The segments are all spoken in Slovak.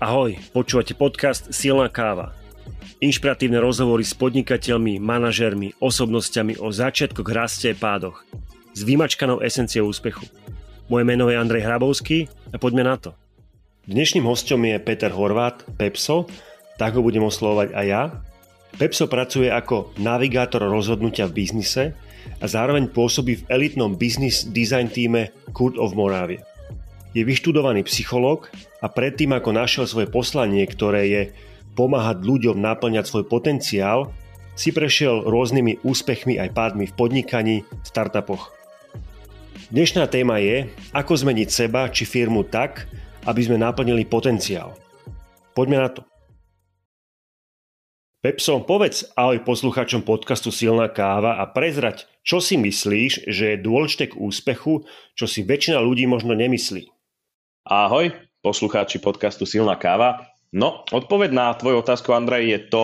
Ahoj, počúvate podcast Silná káva. Inšpiratívne rozhovory s podnikateľmi, manažermi, osobnosťami o začiatkoch, raste a pádoch. S vymačkanou esenciou úspechu. Moje meno je Andrej Hrabovský a poďme na to. Dnešným hostom je Peter Horvát, Pepso, tak ho budem oslovať aj ja. Pepso pracuje ako navigátor rozhodnutia v biznise a zároveň pôsobí v elitnom business design týme Kurt of Moravia. Je vyštudovaný psychológ a predtým ako našiel svoje poslanie, ktoré je pomáhať ľuďom naplňať svoj potenciál, si prešiel rôznymi úspechmi aj pádmi v podnikaní, v startupoch. Dnešná téma je, ako zmeniť seba či firmu tak, aby sme naplnili potenciál. Poďme na to. Pepso, povedz ahoj poslucháčom podcastu Silná káva a prezrať, čo si myslíš, že je dôležité k úspechu, čo si väčšina ľudí možno nemyslí. Ahoj, poslucháči podcastu Silná káva. No, odpoveď na tvoju otázku, Andrej, je to,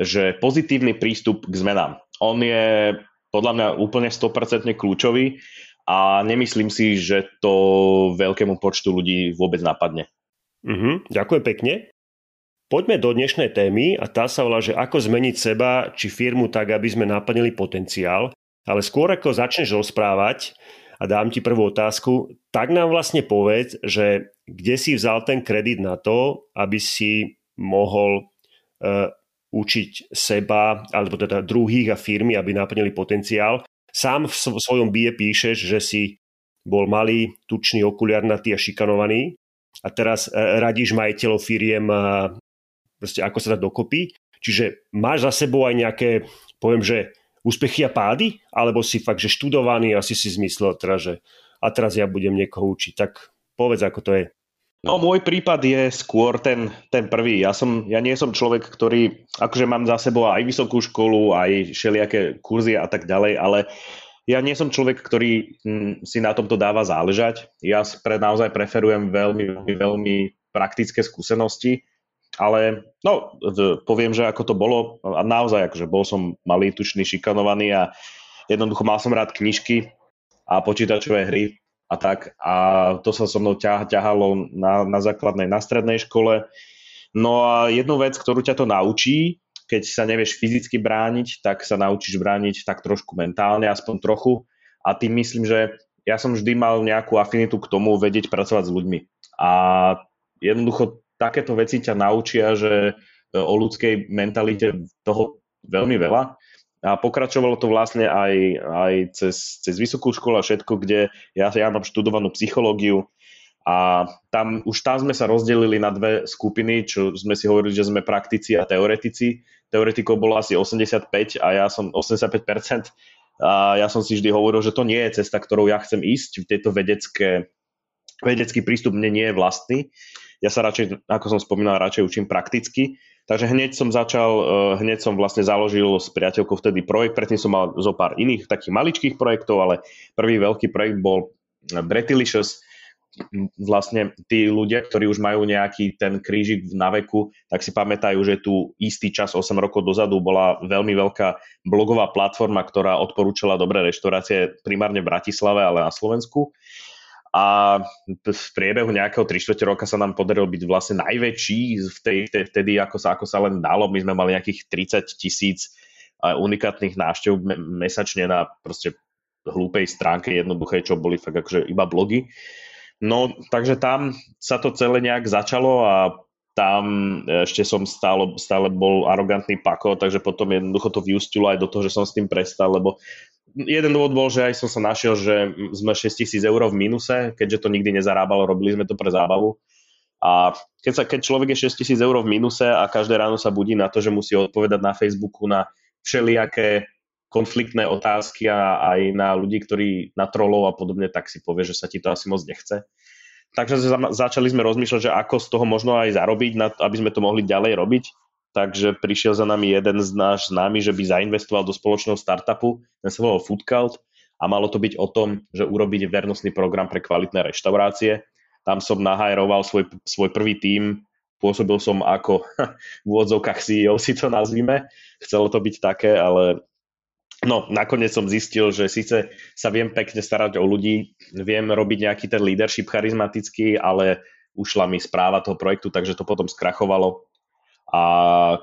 že pozitívny prístup k zmenám. On je podľa mňa úplne 100% kľúčový a nemyslím si, že to veľkému počtu ľudí vôbec napadne. Mhm, ďakujem pekne. Poďme do dnešnej témy a tá sa volá, že ako zmeniť seba či firmu tak, aby sme naplnili potenciál. Ale skôr ako začneš rozprávať, a dám ti prvú otázku, tak nám vlastne povedz, že kde si vzal ten kredit na to, aby si mohol uh, učiť seba, alebo teda druhých a firmy, aby naplnili potenciál. Sám v svojom bie píšeš, že si bol malý, tučný, okuliarnatý a šikanovaný a teraz uh, radíš majiteľov firiem, uh, proste ako sa dá dokopy. Čiže máš za sebou aj nejaké, poviem, že úspechy a pády? Alebo si fakt, že študovaný a si si zmyslel teda, že a teraz ja budem niekoho učiť. Tak povedz, ako to je. No môj prípad je skôr ten, ten prvý. Ja, som, ja nie som človek, ktorý, akože mám za sebou aj vysokú školu, aj všelijaké kurzy a tak ďalej, ale ja nie som človek, ktorý hm, si na tomto dáva záležať. Ja pre, naozaj preferujem veľmi, veľmi, veľmi praktické skúsenosti ale no, poviem, že ako to bolo, a naozaj, akože bol som malý, tučný, šikanovaný a jednoducho mal som rád knižky a počítačové hry a tak. A to sa so mnou ťah, ťahalo na, na základnej, na strednej škole. No a jednu vec, ktorú ťa to naučí, keď sa nevieš fyzicky brániť, tak sa naučíš brániť tak trošku mentálne, aspoň trochu. A tým myslím, že ja som vždy mal nejakú afinitu k tomu vedieť pracovať s ľuďmi. A jednoducho takéto veci ťa naučia, že e, o ľudskej mentalite toho veľmi veľa. A pokračovalo to vlastne aj, aj cez, cez vysokú školu a všetko, kde ja, ja mám študovanú psychológiu a tam, už tam sme sa rozdelili na dve skupiny, čo sme si hovorili, že sme praktici a teoretici. Teoretikov bolo asi 85 a ja som 85%. A ja som si vždy hovoril, že to nie je cesta, ktorou ja chcem ísť. Tieto vedecké, vedecký prístup mne nie je vlastný. Ja sa radšej, ako som spomínal, radšej učím prakticky. Takže hneď som začal, eh, hneď som vlastne založil s priateľkou vtedy projekt, predtým som mal zo pár iných takých maličkých projektov, ale prvý veľký projekt bol Bretilicious, vlastne tí ľudia, ktorí už majú nejaký ten krížik na veku, tak si pamätajú, že tu istý čas, 8 rokov dozadu, bola veľmi veľká blogová platforma, ktorá odporúčala dobré reštaurácie primárne v Bratislave, ale na Slovensku a v priebehu nejakého 3 roka sa nám podarilo byť vlastne najväčší v tej, vtedy, ako sa, ako sa len dalo. My sme mali nejakých 30 tisíc unikátnych návštev mesačne na proste hlúpej stránke jednoduché, čo boli fakt akože iba blogy. No, takže tam sa to celé nejak začalo a tam ešte som stále, stále bol arogantný pako, takže potom jednoducho to vyústilo aj do toho, že som s tým prestal, lebo jeden dôvod bol, že aj som sa našiel, že sme 6 tisíc eur v minuse, keďže to nikdy nezarábalo, robili sme to pre zábavu. A keď, sa, keď človek je 6 tisíc eur v minuse a každé ráno sa budí na to, že musí odpovedať na Facebooku na všelijaké konfliktné otázky a aj na ľudí, ktorí na trolov a podobne, tak si povie, že sa ti to asi moc nechce. Takže začali sme rozmýšľať, že ako z toho možno aj zarobiť, aby sme to mohli ďalej robiť takže prišiel za nami jeden z náš známy, že by zainvestoval do spoločného startupu, ten sa volal Foodcult a malo to byť o tom, že urobiť vernostný program pre kvalitné reštaurácie. Tam som nahajroval svoj, svoj prvý tím, pôsobil som ako v úvodzovkách CEO, si to nazvime. Chcelo to byť také, ale no, nakoniec som zistil, že síce sa viem pekne starať o ľudí, viem robiť nejaký ten leadership charizmatický, ale ušla mi správa toho projektu, takže to potom skrachovalo. A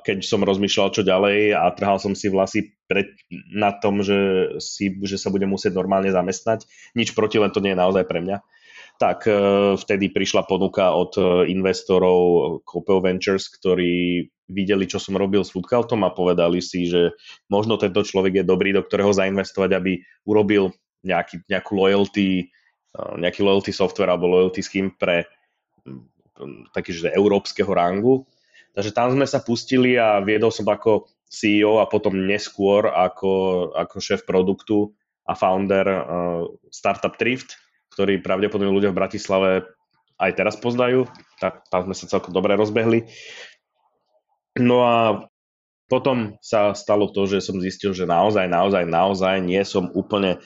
keď som rozmýšľal, čo ďalej a trhal som si vlasy pred, na tom, že, si, že sa budem musieť normálne zamestnať, nič proti, len to nie je naozaj pre mňa, tak e, vtedy prišla ponuka od e, investorov Copel Ventures, ktorí videli, čo som robil s Foodcoutom a povedali si, že možno tento človek je dobrý, do ktorého zainvestovať, aby urobil nejaký, nejakú loyalty, e, nejaký loyalty software alebo loyalty scheme pre taký, že európskeho rangu. Takže tam sme sa pustili a viedol som ako CEO a potom neskôr ako, ako šéf produktu a founder uh, Startup Thrift, ktorý pravdepodobne ľudia v Bratislave aj teraz poznajú, tak tam sme sa celkom dobre rozbehli. No a potom sa stalo to, že som zistil, že naozaj, naozaj, naozaj nie som úplne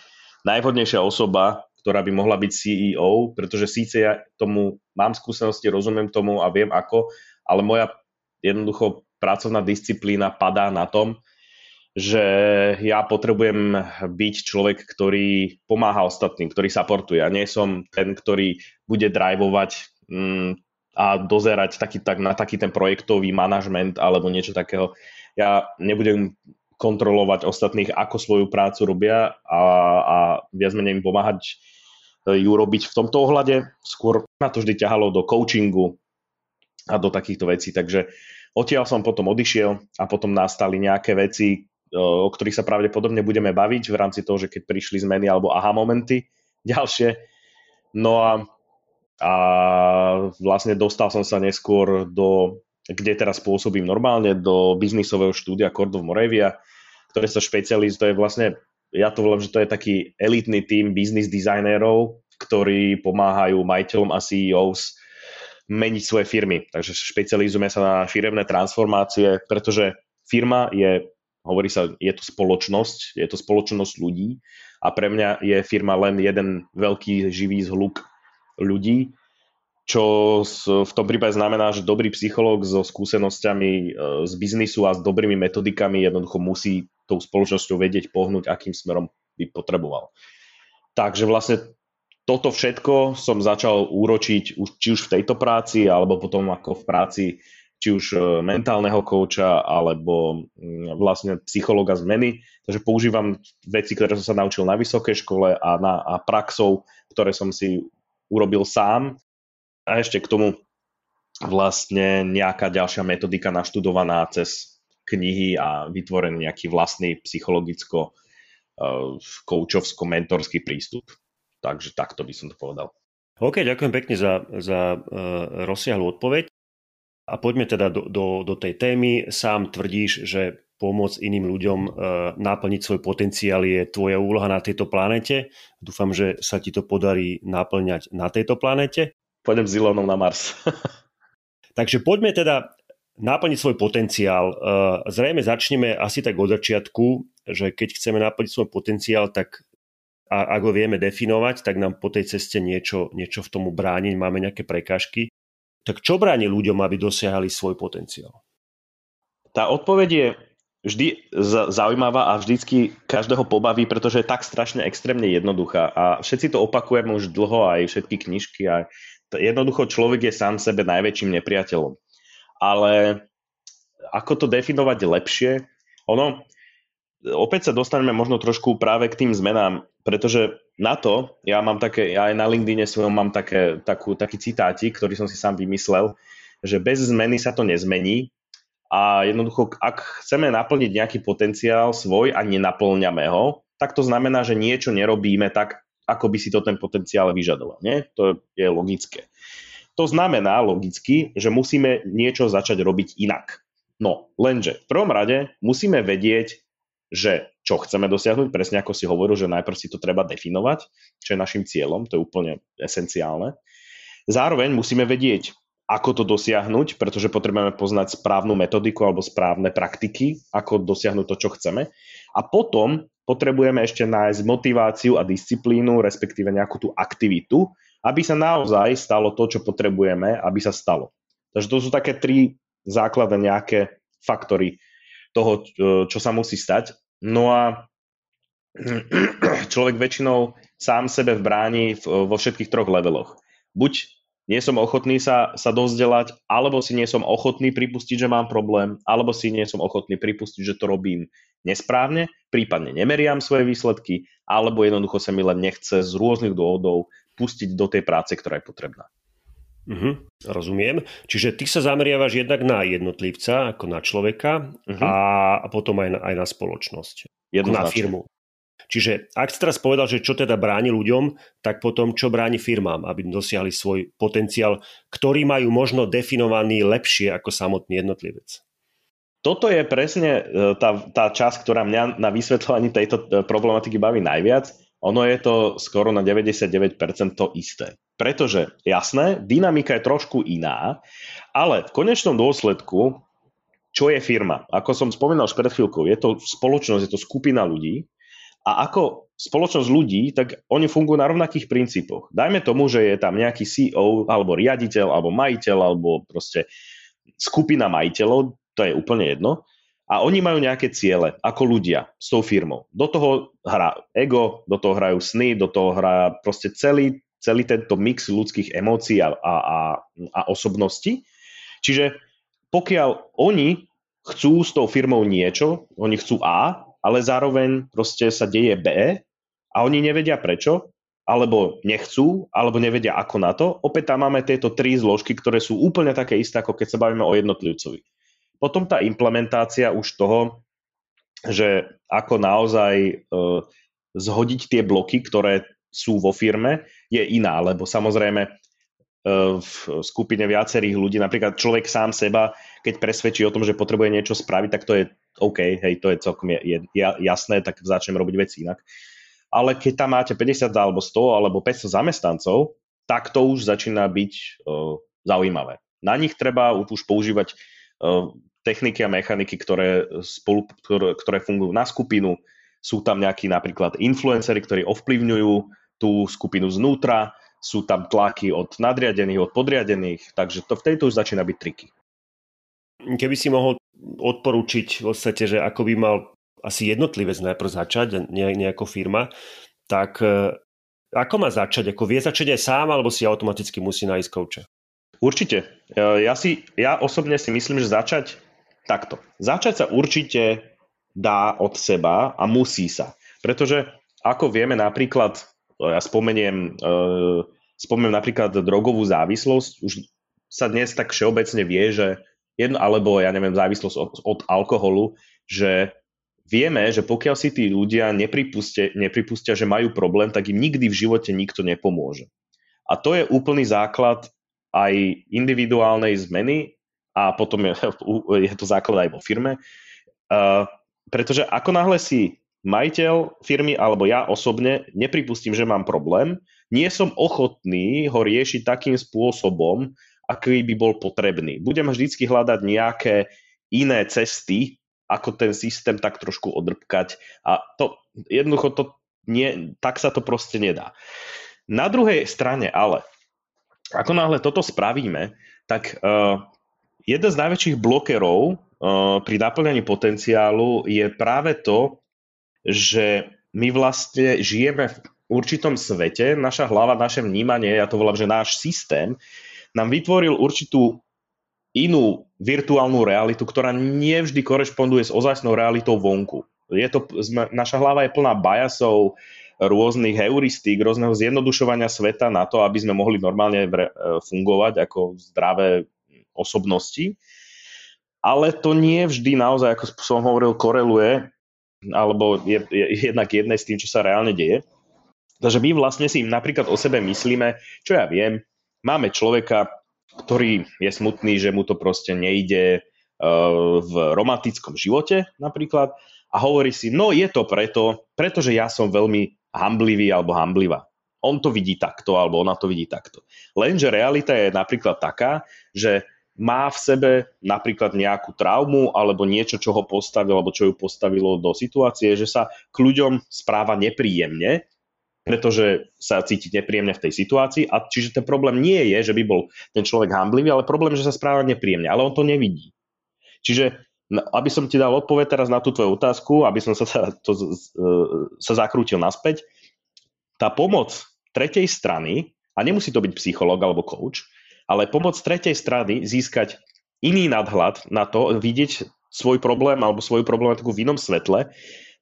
najvhodnejšia osoba, ktorá by mohla byť CEO, pretože síce ja tomu mám skúsenosti, rozumiem tomu a viem ako, ale moja jednoducho pracovná disciplína padá na tom, že ja potrebujem byť človek, ktorý pomáha ostatným, ktorý supportuje. Ja nie som ten, ktorý bude drivovať mm, a dozerať taký, tak, na taký ten projektový manažment alebo niečo takého. Ja nebudem kontrolovať ostatných, ako svoju prácu robia a, a viac menej im pomáhať e, ju robiť v tomto ohľade. Skôr ma to vždy ťahalo do coachingu a do takýchto vecí. Takže odtiaľ som potom odišiel a potom nastali nejaké veci, o ktorých sa pravdepodobne budeme baviť v rámci toho, že keď prišli zmeny alebo aha momenty ďalšie. No a, a vlastne dostal som sa neskôr do, kde teraz pôsobím normálne, do biznisového štúdia Cordov Moravia, ktoré sa špecializuje, vlastne, ja to volám, že to je taký elitný tým biznis dizajnérov, ktorí pomáhajú majiteľom a CEOs meniť svoje firmy. Takže špecializujeme sa na firemné transformácie, pretože firma je hovorí sa, je to spoločnosť, je to spoločnosť ľudí a pre mňa je firma len jeden veľký živý zhluk ľudí, čo v tom prípade znamená, že dobrý psychológ so skúsenosťami e, z biznisu a s dobrými metodikami jednoducho musí tou spoločnosťou vedieť pohnúť, akým smerom by potreboval. Takže vlastne toto všetko som začal úročiť už, či už v tejto práci, alebo potom ako v práci či už e, mentálneho kouča alebo mm, vlastne psychologa zmeny. Takže používam veci, ktoré som sa naučil na vysokej škole a, na, a praxou, ktoré som si urobil sám. A ešte k tomu vlastne nejaká ďalšia metodika naštudovaná cez knihy a vytvorený nejaký vlastný psychologicko e, prístup. Takže takto by som to povedal. OK, ďakujem pekne za, za uh, rozsiahlu odpoveď. A poďme teda do, do, do tej témy. Sám tvrdíš, že pomôcť iným ľuďom e, naplniť svoj potenciál je tvoja úloha na tejto planete. Dúfam, že sa ti to podarí naplňať na tejto planete. Pôjdem s Ilonom na Mars. Takže poďme teda naplniť svoj potenciál. E, zrejme začneme asi tak od začiatku, že keď chceme naplniť svoj potenciál, tak a ak ho vieme definovať, tak nám po tej ceste niečo, niečo v tomu brániť, máme nejaké prekážky. Tak čo bráni ľuďom, aby dosiahli svoj potenciál? Tá odpoveď je vždy zaujímavá a vždycky každého pobaví, pretože je tak strašne extrémne jednoduchá a všetci to opakujeme už dlho, aj všetky knižky a jednoducho človek je sám sebe najväčším nepriateľom. Ale ako to definovať lepšie? Ono, opäť sa dostaneme možno trošku práve k tým zmenám, pretože na to, ja mám také, ja aj na LinkedIne svojom mám také, takú, taký citátik, ktorý som si sám vymyslel, že bez zmeny sa to nezmení a jednoducho, ak chceme naplniť nejaký potenciál svoj a nenaplňame ho, tak to znamená, že niečo nerobíme tak, ako by si to ten potenciál vyžadoval. Nie? To je logické. To znamená logicky, že musíme niečo začať robiť inak. No, lenže v prvom rade musíme vedieť, že čo chceme dosiahnuť, presne ako si hovoril, že najprv si to treba definovať, čo je našim cieľom, to je úplne esenciálne. Zároveň musíme vedieť, ako to dosiahnuť, pretože potrebujeme poznať správnu metodiku alebo správne praktiky, ako dosiahnuť to, čo chceme. A potom potrebujeme ešte nájsť motiváciu a disciplínu, respektíve nejakú tú aktivitu, aby sa naozaj stalo to, čo potrebujeme, aby sa stalo. Takže to sú také tri základné nejaké faktory toho, čo sa musí stať. No a človek väčšinou sám sebe bráni vo všetkých troch leveloch. Buď nie som ochotný sa, sa dozdelať, alebo si nie som ochotný pripustiť, že mám problém, alebo si nie som ochotný pripustiť, že to robím nesprávne, prípadne nemeriam svoje výsledky, alebo jednoducho sa mi len nechce z rôznych dôvodov pustiť do tej práce, ktorá je potrebná. Uh-huh, rozumiem. Čiže ty sa zameriavaš jednak na jednotlivca, ako na človeka uh-huh. a, a potom aj na, aj na spoločnosť, na firmu. Čiže ak si teraz povedal, že čo teda bráni ľuďom, tak potom čo bráni firmám, aby dosiahli svoj potenciál, ktorý majú možno definovaný lepšie ako samotný jednotlivec? Toto je presne e, tá, tá časť, ktorá mňa na vysvetľovaní tejto e, problematiky baví najviac. Ono je to skoro na 99% to isté. Pretože, jasné, dynamika je trošku iná, ale v konečnom dôsledku, čo je firma? Ako som spomínal už pred chvíľkou, je to spoločnosť, je to skupina ľudí, a ako spoločnosť ľudí, tak oni fungujú na rovnakých princípoch. Dajme tomu, že je tam nejaký CEO, alebo riaditeľ, alebo majiteľ, alebo proste skupina majiteľov, to je úplne jedno. A oni majú nejaké ciele, ako ľudia s tou firmou. Do toho hrá ego, do toho hrajú sny, do toho hrá proste celý, celý tento mix ľudských emócií a, a, a, a osobností. Čiže pokiaľ oni chcú s tou firmou niečo, oni chcú A, ale zároveň proste sa deje B a oni nevedia prečo, alebo nechcú, alebo nevedia ako na to. Opäť tam máme tieto tri zložky, ktoré sú úplne také isté, ako keď sa bavíme o jednotlivcovi. Potom tá implementácia už toho, že ako naozaj e, zhodiť tie bloky, ktoré sú vo firme, je iná, lebo samozrejme e, v skupine viacerých ľudí, napríklad človek sám seba, keď presvedčí o tom, že potrebuje niečo spraviť, tak to je OK, hej, to je celkom jasné, tak začnem robiť veci inak. Ale keď tam máte 50 alebo 100 alebo 500 zamestnancov, tak to už začína byť uh, zaujímavé. Na nich treba už používať uh, techniky a mechaniky, ktoré, spolu, ktoré, ktoré fungujú na skupinu. Sú tam nejakí napríklad influencery, ktorí ovplyvňujú tú skupinu znútra, sú tam tlaky od nadriadených, od podriadených, takže to v tejto už začína byť triky. Keby si mohol odporúčiť v podstate, že ako by mal asi jednotlivec najprv začať, nejako firma, tak e, ako má začať? Ako vie začať aj sám, alebo si automaticky musí nájsť kouča? Určite. E, ja, si, ja osobne si myslím, že začať takto. Začať sa určite dá od seba a musí sa. Pretože ako vieme napríklad, ja spomeniem, e, spomeniem napríklad drogovú závislosť, už sa dnes tak všeobecne vie, že jedno, alebo ja neviem, závislosť od, od alkoholu, že vieme, že pokiaľ si tí ľudia nepripustia, nepripustia, že majú problém, tak im nikdy v živote nikto nepomôže. A to je úplný základ aj individuálnej zmeny a potom je, je to základ aj vo firme. Uh, pretože ako náhle si majiteľ firmy alebo ja osobne nepripustím, že mám problém, nie som ochotný ho riešiť takým spôsobom, aký by bol potrebný. Budem vždycky hľadať nejaké iné cesty, ako ten systém tak trošku odrbkať a to jednoducho to nie, tak sa to proste nedá. Na druhej strane ale, ako náhle toto spravíme, tak uh, jeden z najväčších blokerov uh, pri naplňaní potenciálu je práve to, že my vlastne žijeme v určitom svete, naša hlava, naše vnímanie, ja to volám, že náš systém nám vytvoril určitú inú virtuálnu realitu, ktorá nie vždy korešponduje s ozajstnou realitou vonku. Je to, naša hlava je plná bajasov, rôznych heuristík, rôzneho zjednodušovania sveta na to, aby sme mohli normálne e, fungovať ako zdravé osobnosti. Ale to nie vždy naozaj, ako som hovoril, koreluje alebo je, je jednak jedné s tým, čo sa reálne deje. Takže my vlastne si napríklad o sebe myslíme, čo ja viem, máme človeka, ktorý je smutný, že mu to proste nejde e, v romantickom živote napríklad a hovorí si, no je to preto, pretože ja som veľmi hamblivý alebo hamblivá. On to vidí takto, alebo ona to vidí takto. Lenže realita je napríklad taká, že má v sebe napríklad nejakú traumu alebo niečo, čo ho postavilo, alebo čo ju postavilo do situácie, že sa k ľuďom správa nepríjemne pretože sa cíti nepríjemne v tej situácii a čiže ten problém nie je, že by bol ten človek hamblivý, ale problém, že sa správa nepríjemne, ale on to nevidí. Čiže aby som ti dal odpoveď teraz na tú tvoju otázku, aby som sa, to, sa zakrútil naspäť, tá pomoc tretej strany, a nemusí to byť psychológ alebo coach, Ale pomoc tretej strany získať iný nadhľad na to, vidieť svoj problém alebo svoju problematiku v inom svetle,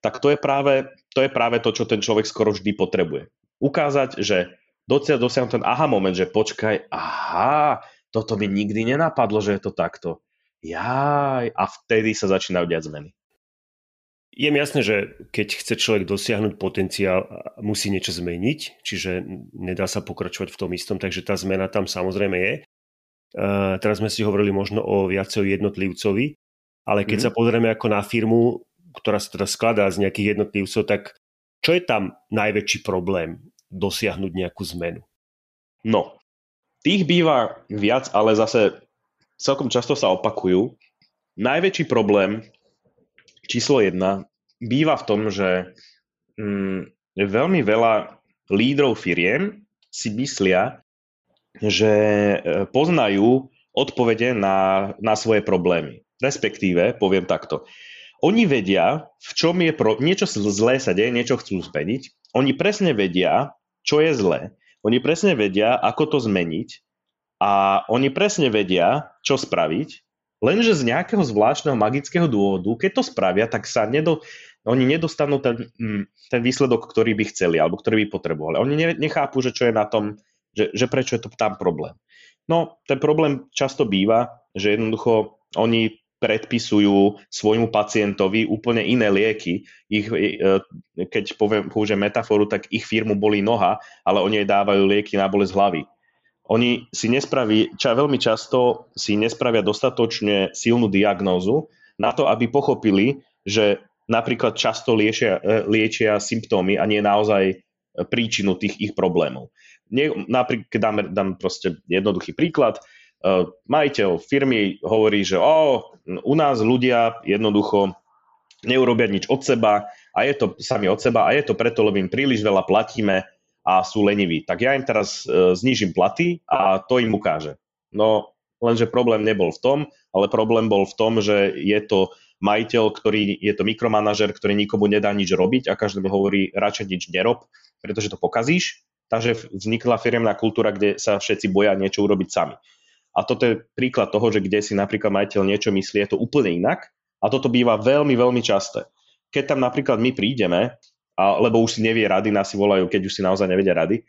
tak to je práve to, je práve to čo ten človek skoro vždy potrebuje. Ukázať, že dosiahnuť ten aha moment, že počkaj, aha, toto mi nikdy nenapadlo, že je to takto. Jaj, a vtedy sa začínajú diať zmeny. Je mi jasné, že keď chce človek dosiahnuť potenciál, musí niečo zmeniť, čiže nedá sa pokračovať v tom istom, takže tá zmena tam samozrejme je. Uh, teraz sme si hovorili možno o viacej jednotlivcovi, ale keď mm. sa pozrieme ako na firmu, ktorá sa teda skladá z nejakých jednotlivcov, tak čo je tam najväčší problém dosiahnuť nejakú zmenu? No, tých býva viac, ale zase celkom často sa opakujú. Najväčší problém číslo jedna býva v tom, že mm, veľmi veľa lídrov firiem si myslia, že e, poznajú odpovede na, na svoje problémy. Respektíve, poviem takto, oni vedia, v čom je pro... niečo zlé sa deje, niečo chcú zmeniť. Oni presne vedia, čo je zlé. Oni presne vedia, ako to zmeniť a oni presne vedia, čo spraviť, lenže z nejakého zvláštneho magického dôvodu, keď to spravia, tak sa nedo, oni nedostanú ten, mm, ten výsledok, ktorý by chceli alebo ktorý by potrebovali. Oni nechápu, že čo je na tom, že, že prečo je to tam problém. No, ten problém často býva, že jednoducho oni predpisujú svojmu pacientovi úplne iné lieky. Ich, e, keď poviem, použijem metaforu, tak ich firmu bolí noha, ale oni jej dávajú lieky na bolesť hlavy. Oni si nespraví, ča, veľmi často si nespravia dostatočne silnú diagnózu na to, aby pochopili, že napríklad často liečia, e, liečia symptómy a nie naozaj príčinu tých ich problémov. Nie, napríklad, dám, dám proste jednoduchý príklad, Eh, majiteľ firmy hovorí, že o, u nás ľudia jednoducho neurobia nič od seba a je to sami od seba a je to preto, lebo im príliš veľa platíme a sú leniví. Tak ja im teraz e, znížim platy a to im ukáže. No, lenže problém nebol v tom, ale problém bol v tom, že je to majiteľ, ktorý je to mikromanažer, ktorý nikomu nedá nič robiť a každému hovorí radšej nič nerob, pretože to pokazíš. Takže vznikla firemná kultúra, kde sa všetci boja niečo urobiť sami. A toto je príklad toho, že kde si napríklad majiteľ niečo myslí, je to úplne inak. A toto býva veľmi, veľmi časté. Keď tam napríklad my prídeme, a, lebo už si nevie rady, nás si volajú, keď už si naozaj nevedia rady,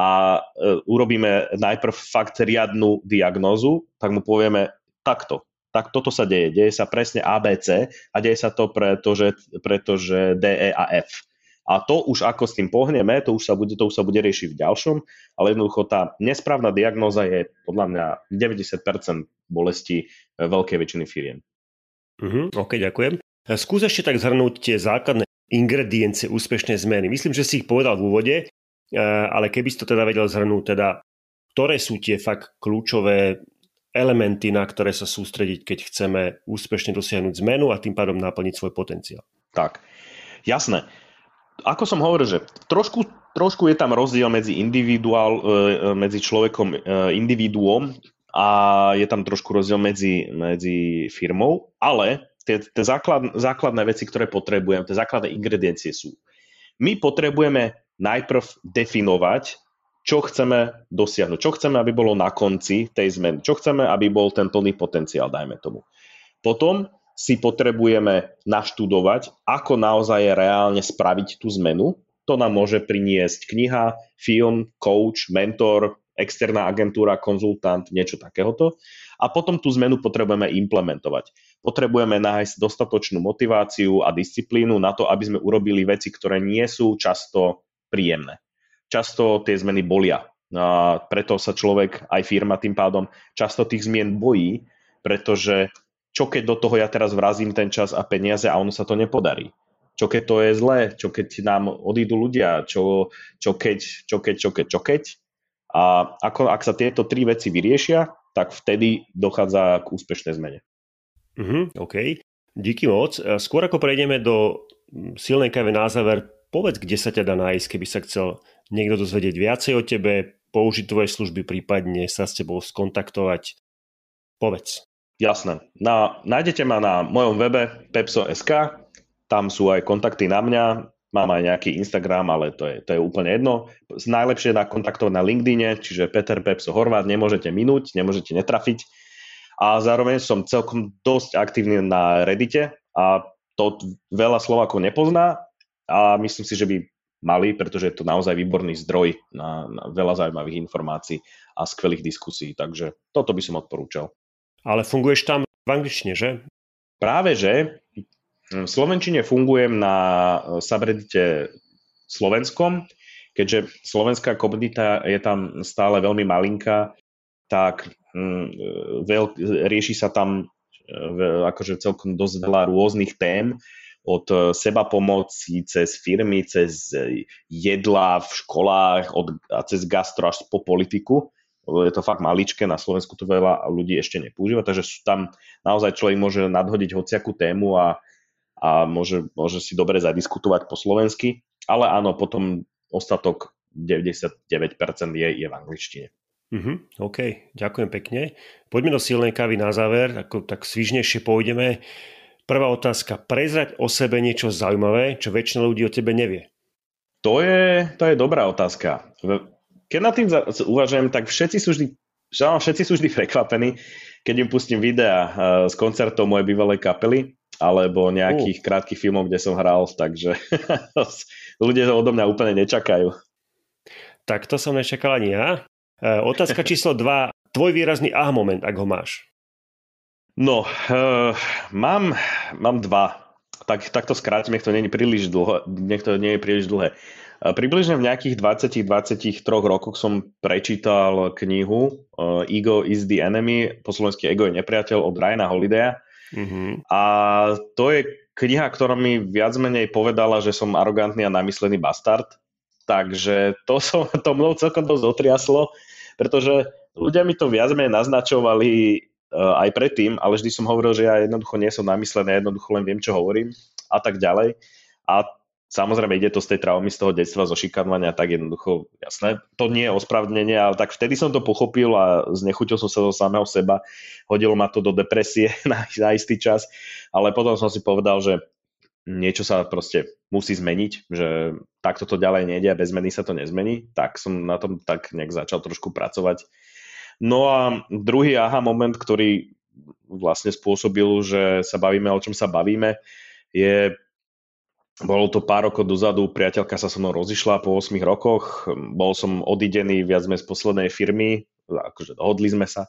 a e, urobíme najprv fakt riadnu diagnózu, tak mu povieme takto. Tak toto sa deje. Deje sa presne ABC a deje sa to pretože, pretože D, E a F. A to už ako s tým pohneme, to už sa bude, to už sa bude riešiť v ďalšom, ale jednoducho tá nesprávna diagnóza je podľa mňa 90% bolesti e, veľkej väčšiny firiem. Uh-huh, OK, ďakujem. Skús ešte tak zhrnúť tie základné ingrediencie úspešnej zmeny. Myslím, že si ich povedal v úvode, e, ale keby si to teda vedel zhrnúť, teda ktoré sú tie fakt kľúčové elementy, na ktoré sa sústrediť, keď chceme úspešne dosiahnuť zmenu a tým pádom naplniť svoj potenciál. Tak, jasné ako som hovoril, že trošku, trošku je tam rozdiel medzi individuál, e, e, medzi človekom, individuom a je tam trošku rozdiel medzi, medzi firmou, ale tie, tie základ, základné veci, ktoré potrebujem, tie základné ingrediencie sú. My potrebujeme najprv definovať, čo chceme dosiahnuť, čo chceme, aby bolo na konci tej zmeny, čo chceme, aby bol ten plný potenciál, dajme tomu. Potom si potrebujeme naštudovať, ako naozaj reálne spraviť tú zmenu. To nám môže priniesť kniha, film, coach, mentor, externá agentúra, konzultant, niečo takéhoto. A potom tú zmenu potrebujeme implementovať. Potrebujeme nájsť dostatočnú motiváciu a disciplínu na to, aby sme urobili veci, ktoré nie sú často príjemné. Často tie zmeny bolia. A preto sa človek, aj firma tým pádom, často tých zmien bojí, pretože čo keď do toho ja teraz vrazím ten čas a peniaze a ono sa to nepodarí? Čo keď to je zlé? Čo keď nám odídu ľudia? Čo, čo keď, čo keď, čo keď, čo keď? A ako, ak sa tieto tri veci vyriešia, tak vtedy dochádza k úspešnej zmene. Mm-hmm, OK. Díky moc. Skôr ako prejdeme do silnej kave na záver, povedz, kde sa ťa dá nájsť, keby sa chcel niekto dozvedieť viacej o tebe, použiť tvoje služby, prípadne sa s tebou skontaktovať. Povedz. Jasné. Na, nájdete ma na mojom webe pepso.sk, tam sú aj kontakty na mňa. mám aj nejaký Instagram, ale to je, to je úplne jedno. Najlepšie na kontaktovať na LinkedIne, čiže Peter Pepso Horvát, nemôžete minúť, nemôžete netrafiť. A zároveň som celkom dosť aktívny na Reddite a to veľa Slovákov nepozná a myslím si, že by mali, pretože je to naozaj výborný zdroj na, na veľa zaujímavých informácií a skvelých diskusí, takže toto by som odporúčal. Ale funguješ tam v angličtine, že? Práve, že v Slovenčine fungujem na subreddite slovenskom, keďže slovenská komunita je tam stále veľmi malinká, tak mm, veľ, rieši sa tam e, akože celkom dosť veľa rôznych tém, od e, seba pomoci cez firmy, cez jedlá v školách od, a cez gastro až po politiku. Je to fakt maličké, na Slovensku to veľa ľudí ešte nepoužíva, takže sú tam naozaj človek môže nadhodiť hociakú tému a a môže, môže si dobre zadiskutovať po slovensky, ale áno, potom ostatok 99% je, je v angličtine. Uh-huh, OK, ďakujem pekne. Poďme do silnej kávy na záver, ako tak svižnejšie pôjdeme. Prvá otázka, prezrať o sebe niečo zaujímavé, čo väčšina ľudí o tebe nevie. To je, to je dobrá otázka. Keď nad tým uvažujem, tak všetci sú vždy, všetci sú vždy prekvapení, keď im pustím videa eh, z koncertov mojej bývalej kapely alebo nejakých uh. krátkých filmov, kde som hral, takže ľudia odo mňa úplne nečakajú. Tak to som nečakal ani ja. E, otázka číslo 2. Tvoj výrazný aha moment, ak ho máš. No, uh, mám, mám dva. Tak, tak to skrátim, nech to nie je príliš dlho, nech to nie je príliš dlhé. Uh, približne v nejakých 20-23 rokoch som prečítal knihu Ego is the enemy, po slovensky Ego je nepriateľ od Ryana Holidaya Mm-hmm. A to je kniha, ktorá mi viac menej povedala, že som arogantný a namyslený bastard. Takže to, som, to mnou celkom dosť otriaslo, pretože ľudia mi to viac menej naznačovali uh, aj predtým, ale vždy som hovoril, že ja jednoducho nie som namyslený, jednoducho len viem, čo hovorím a tak ďalej. A Samozrejme, ide to z tej traumy, z toho detstva, zo šikanovania, tak jednoducho, jasné, to nie je ospravedlnenie, ale tak vtedy som to pochopil a znechutil som sa do samého seba, hodilo ma to do depresie na, na istý čas, ale potom som si povedal, že niečo sa proste musí zmeniť, že takto to ďalej nejde a bez zmeny sa to nezmení, tak som na tom tak nejak začal trošku pracovať. No a druhý aha moment, ktorý vlastne spôsobil, že sa bavíme, o čom sa bavíme, je bolo to pár rokov dozadu, priateľka sa so mnou rozišla po 8 rokoch, bol som odidený viac z poslednej firmy, akože dohodli sme sa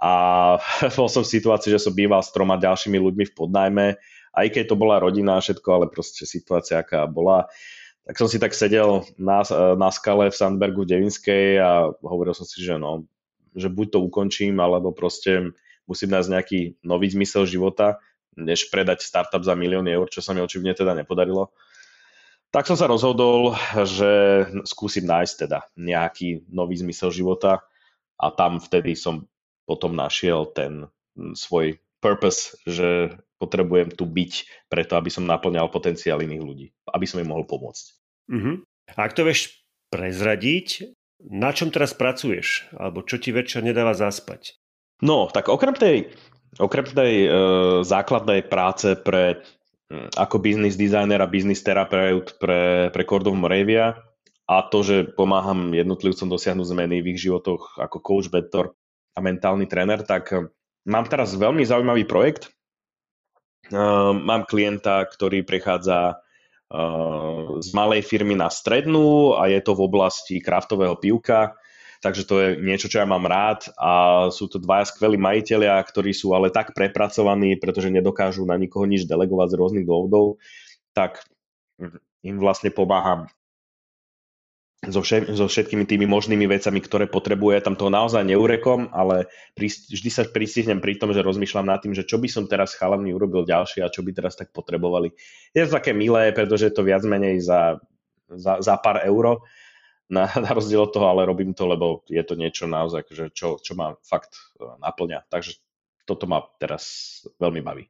a bol som v situácii, že som býval s troma ďalšími ľuďmi v podnajme, aj keď to bola rodina a všetko, ale proste situácia, aká bola. Tak som si tak sedel na, na skale v Sandbergu v Devinskej a hovoril som si, že no, že buď to ukončím, alebo proste musím nájsť nejaký nový zmysel života než predať startup za milióny eur, čo sa mi očividne teda nepodarilo. Tak som sa rozhodol, že skúsim nájsť teda nejaký nový zmysel života a tam vtedy som potom našiel ten svoj purpose, že potrebujem tu byť preto, aby som naplňal potenciál iných ľudí, aby som im mohol pomôcť. Uh-huh. A ak to vieš prezradiť, na čom teraz pracuješ? Alebo čo ti večer nedáva zaspať? No, tak okrem tej Okrem tej e, základnej práce pre ako biznis designer a biznis terapeut pre, pre Cordov Moravia a to, že pomáham jednotlivcom dosiahnuť zmeny v ich životoch ako coach, mentor a mentálny tréner, tak e, mám teraz veľmi zaujímavý projekt. Uh, mám klienta, ktorý prechádza uh, z malej firmy na strednú a je to v oblasti kraftového pivka takže to je niečo, čo ja mám rád a sú to dvaja skvelí majiteľia, ktorí sú ale tak prepracovaní, pretože nedokážu na nikoho nič delegovať z rôznych dôvodov, tak im vlastne pomáham so, všet, so všetkými tými možnými vecami, ktoré potrebuje. Tam toho naozaj neurekom, ale pri, vždy sa pristihnem pri tom, že rozmýšľam nad tým, že čo by som teraz chalami urobil ďalšie a čo by teraz tak potrebovali. Je to také milé, pretože je to viac menej za, za, za pár euro, na, na rozdiel od toho, ale robím to, lebo je to niečo naozaj, že čo, čo ma fakt e, naplňa. Takže toto ma teraz veľmi baví.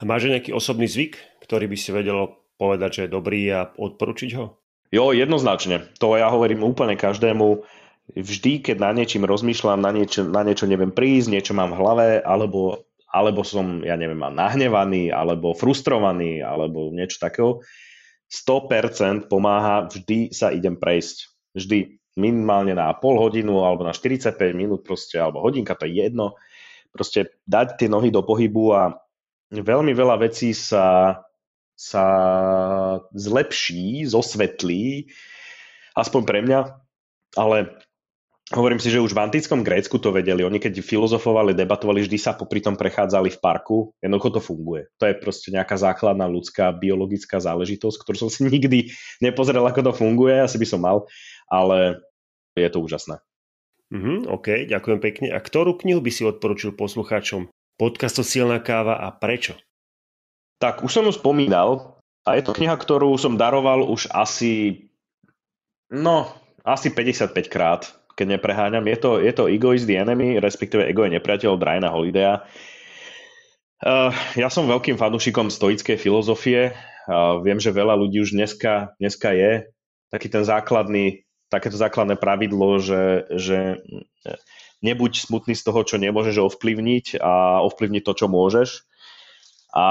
A máš nejaký osobný zvyk, ktorý by si vedel povedať, že je dobrý a odporučiť ho? Jo, jednoznačne. To ja hovorím úplne každému. Vždy, keď na niečím rozmýšľam, na niečo, na niečo neviem prísť, niečo mám v hlave, alebo, alebo som, ja neviem, nahnevaný, alebo frustrovaný, alebo niečo takého, 100% pomáha, vždy sa idem prejsť. Vždy minimálne na pol hodinu alebo na 45 minút proste, alebo hodinka, to je jedno. Proste dať tie nohy do pohybu a veľmi veľa vecí sa, sa zlepší, zosvetlí, aspoň pre mňa, ale Hovorím si, že už v antickom Grécku to vedeli. Oni keď filozofovali, debatovali, vždy sa popri tom prechádzali v parku. Jednoducho to funguje. To je proste nejaká základná ľudská biologická záležitosť, ktorú som si nikdy nepozrel, ako to funguje. Asi by som mal, ale je to úžasné. Mm-hmm, OK, ďakujem pekne. A ktorú knihu by si odporučil poslucháčom? Podcastu Silná káva a prečo? Tak, už som ju spomínal a je to kniha, ktorú som daroval už asi no, asi 55 krát keď nepreháňam. Je to, je to Ego is the enemy, respektíve Ego je nepriateľ Briana Holidaya. Uh, ja som veľkým fanúšikom stoickej filozofie. Uh, viem, že veľa ľudí už dneska, dneska je taký ten základný, takéto základné pravidlo, že, že nebuď smutný z toho, čo nemôžeš ovplyvniť a ovplyvniť to, čo môžeš. A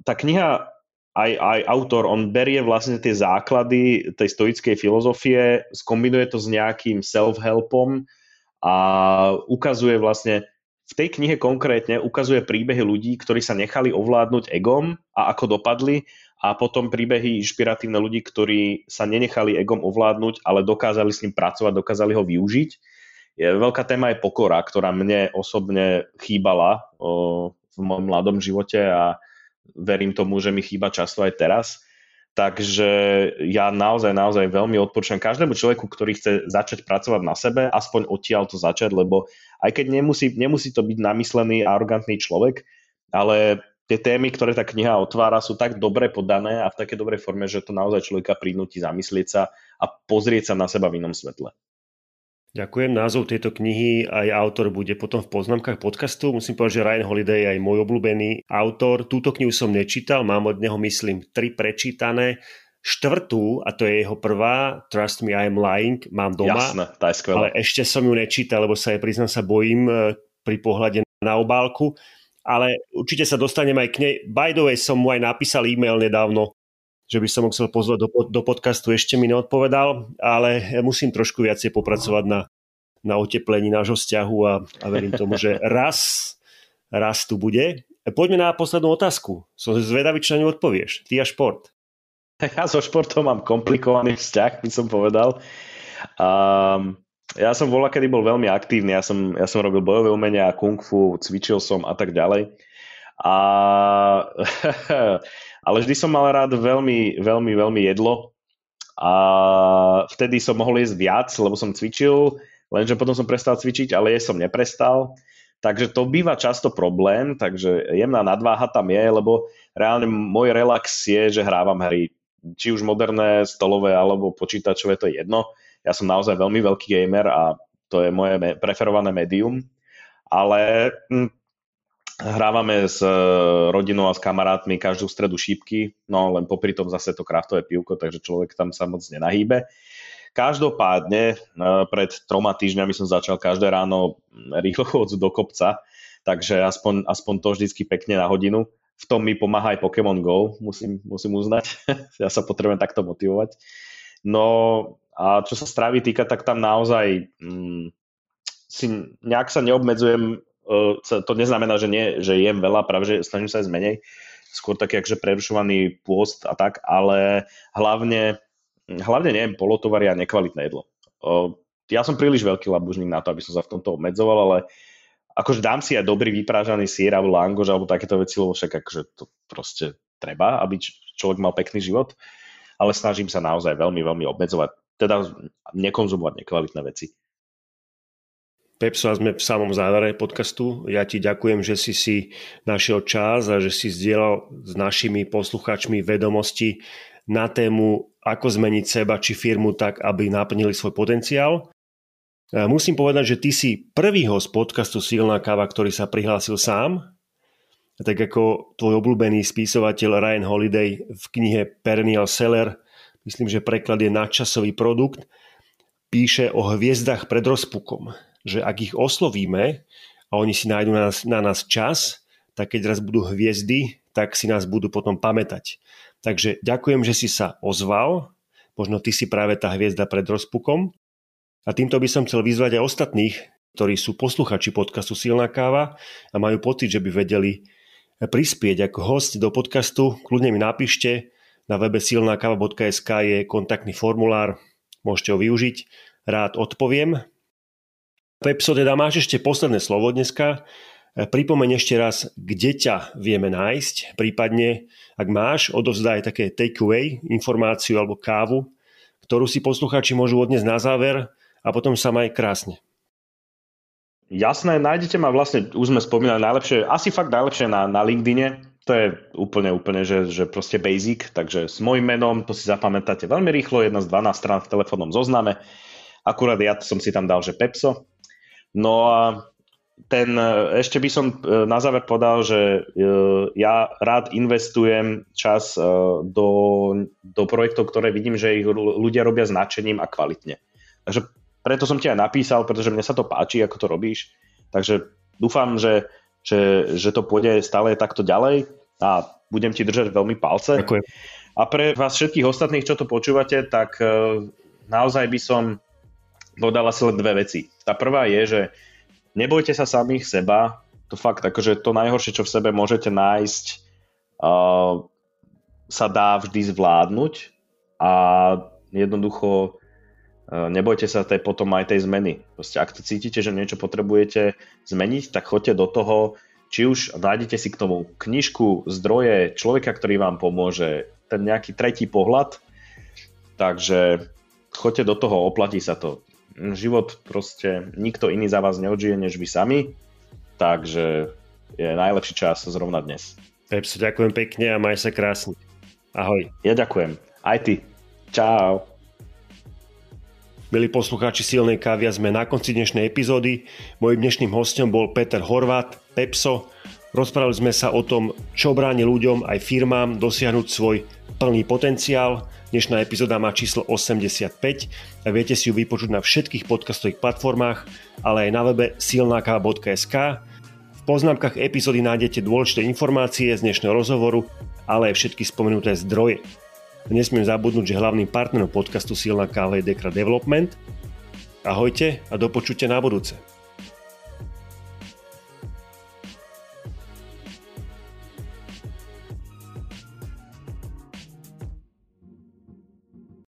tá kniha aj, aj autor, on berie vlastne tie základy tej stoickej filozofie, skombinuje to s nejakým self-helpom a ukazuje vlastne, v tej knihe konkrétne ukazuje príbehy ľudí, ktorí sa nechali ovládnuť egom a ako dopadli a potom príbehy inšpiratívne ľudí, ktorí sa nenechali egom ovládnuť, ale dokázali s ním pracovať, dokázali ho využiť. Je, veľká téma je pokora, ktorá mne osobne chýbala o, v mojom mladom živote a verím tomu, že mi chýba často aj teraz. Takže ja naozaj, naozaj veľmi odporúčam každému človeku, ktorý chce začať pracovať na sebe, aspoň odtiaľ to začať, lebo aj keď nemusí, nemusí to byť namyslený a arrogantný človek, ale tie témy, ktoré tá kniha otvára, sú tak dobre podané a v takej dobrej forme, že to naozaj človeka prinúti zamyslieť sa a pozrieť sa na seba v inom svetle. Ďakujem. Názov tejto knihy aj autor bude potom v poznámkach podcastu. Musím povedať, že Ryan Holiday je aj môj obľúbený autor. Túto knihu som nečítal, mám od neho myslím tri prečítané. Štvrtú, a to je jeho prvá, Trust Me, I am Lying, mám doma. Jasné, tá je skvelá. Ale ešte som ju nečítal, lebo sa jej priznám sa bojím e, pri pohľade na obálku. Ale určite sa dostanem aj k nej. By the way, som mu aj napísal e-mail nedávno, že by som ho chcel pozvať do, do podcastu, ešte mi neodpovedal, ale musím trošku viacej popracovať na, na oteplení nášho vzťahu a, a verím tomu, že raz, raz tu bude. Poďme na poslednú otázku. Som zvedavý, čo na ňu odpovieš. Ty a šport. Ja so športom mám komplikovaný vzťah, by som povedal. Um, ja som bola, kedy bol veľmi aktívny. Ja som, ja som robil bojové umenia, kung fu, cvičil som a tak ďalej. A ale vždy som mal rád veľmi, veľmi, veľmi jedlo a vtedy som mohol jesť viac, lebo som cvičil, lenže potom som prestal cvičiť, ale jesť som neprestal. Takže to býva často problém, takže jemná nadváha tam je, lebo reálne môj relax je, že hrávam hry. Či už moderné, stolové alebo počítačové, to je jedno. Ja som naozaj veľmi veľký gamer a to je moje preferované médium. Ale hm, Hrávame s e, rodinou a s kamarátmi každú stredu šípky, no len popri tom zase to kraftové pivko, takže človek tam sa moc nenahýbe. Každopádne, e, pred troma týždňami som začal každé ráno rýchlo chôdzu do kopca, takže aspoň, aspoň to vždycky pekne na hodinu. V tom mi pomáha aj Pokémon Go, musím, musím uznať. ja sa potrebujem takto motivovať. No a čo sa stravy týka, tak tam naozaj mm, si nejak sa neobmedzujem to neznamená, že, nie, že jem veľa, práve že snažím sa aj menej, skôr taký akže prerušovaný pôst a tak, ale hlavne, hlavne nejem polotovary a nekvalitné jedlo. Ja som príliš veľký labužník na to, aby som sa v tomto obmedzoval, ale akože dám si aj dobrý vyprážaný sír alebo langož alebo takéto veci, lebo však akože to proste treba, aby človek mal pekný život, ale snažím sa naozaj veľmi, veľmi obmedzovať, teda nekonzumovať nekvalitné veci. Pepso sme v samom závere podcastu. Ja ti ďakujem, že si si našiel čas a že si zdieľal s našimi poslucháčmi vedomosti na tému, ako zmeniť seba či firmu tak, aby naplnili svoj potenciál. Musím povedať, že ty si prvý host podcastu Silná káva, ktorý sa prihlásil sám. Tak ako tvoj obľúbený spisovateľ Ryan Holiday v knihe Perennial Seller, myslím, že preklad je nadčasový produkt, píše o hviezdach pred rozpukom že ak ich oslovíme a oni si nájdu na nás, na nás čas, tak keď raz budú hviezdy, tak si nás budú potom pamätať. Takže ďakujem, že si sa ozval. Možno ty si práve tá hviezda pred rozpukom. A týmto by som chcel vyzvať aj ostatných, ktorí sú posluchači podcastu Silná káva a majú pocit, že by vedeli prispieť ako host do podcastu. Kľudne mi napíšte, na webe silnákava.sk je kontaktný formulár, môžete ho využiť, rád odpoviem. Pepso, teda máš ešte posledné slovo dneska. Pripomeň ešte raz, kde ťa vieme nájsť, prípadne ak máš, odovzdaj také takeaway, informáciu alebo kávu, ktorú si poslucháči môžu odniesť na záver a potom sa maj krásne. Jasné, nájdete ma vlastne, už sme spomínali najlepšie, asi fakt najlepšie na, na LinkedIne, to je úplne, úplne, že, že proste basic, takže s mojim menom, to si zapamätáte veľmi rýchlo, jedna z 12 strán v telefónnom zozname, akurát ja som si tam dal, že Pepso. No a ten, e, ešte by som e, na záver povedal, že e, ja rád investujem čas do, do projektov, ktoré vidím, že ich ľudia robia značením a kvalitne. Takže preto som ti aj napísal, pretože mne sa to páči, ako to robíš. Takže dúfam, že, že, že to pôjde stále takto ďalej a budem ti držať veľmi palce. Ďakujem. A pre vás všetkých ostatných, čo to počúvate, tak naozaj by som povedal asi len dve veci. Tá prvá je, že nebojte sa samých seba, to fakt, akože to najhoršie, čo v sebe môžete nájsť, uh, sa dá vždy zvládnuť a jednoducho uh, nebojte sa tej, potom aj tej zmeny. Proste, ak to cítite, že niečo potrebujete zmeniť, tak choďte do toho, či už nájdete si k tomu knižku, zdroje, človeka, ktorý vám pomôže, ten nejaký tretí pohľad, takže choďte do toho, oplatí sa to život proste nikto iný za vás neodžije, než vy sami, takže je najlepší čas zrovna dnes. Pepso, ďakujem pekne a maj sa krásne. Ahoj. Ja ďakujem. Aj ty. Čau. Milí poslucháči Silnej kávy, sme na konci dnešnej epizódy. Mojím dnešným hostom bol Peter Horvát, Pepso. Rozprávali sme sa o tom, čo bráni ľuďom aj firmám dosiahnuť svoj plný potenciál, Dnešná epizóda má číslo 85 a viete si ju vypočuť na všetkých podcastových platformách, ale aj na webe silnaka.sk. V poznámkach epizódy nájdete dôležité informácie z dnešného rozhovoru, ale aj všetky spomenuté zdroje. Nesmiem zabudnúť, že hlavným partnerom podcastu Silná je Dekra Development. Ahojte a do počutia na budúce.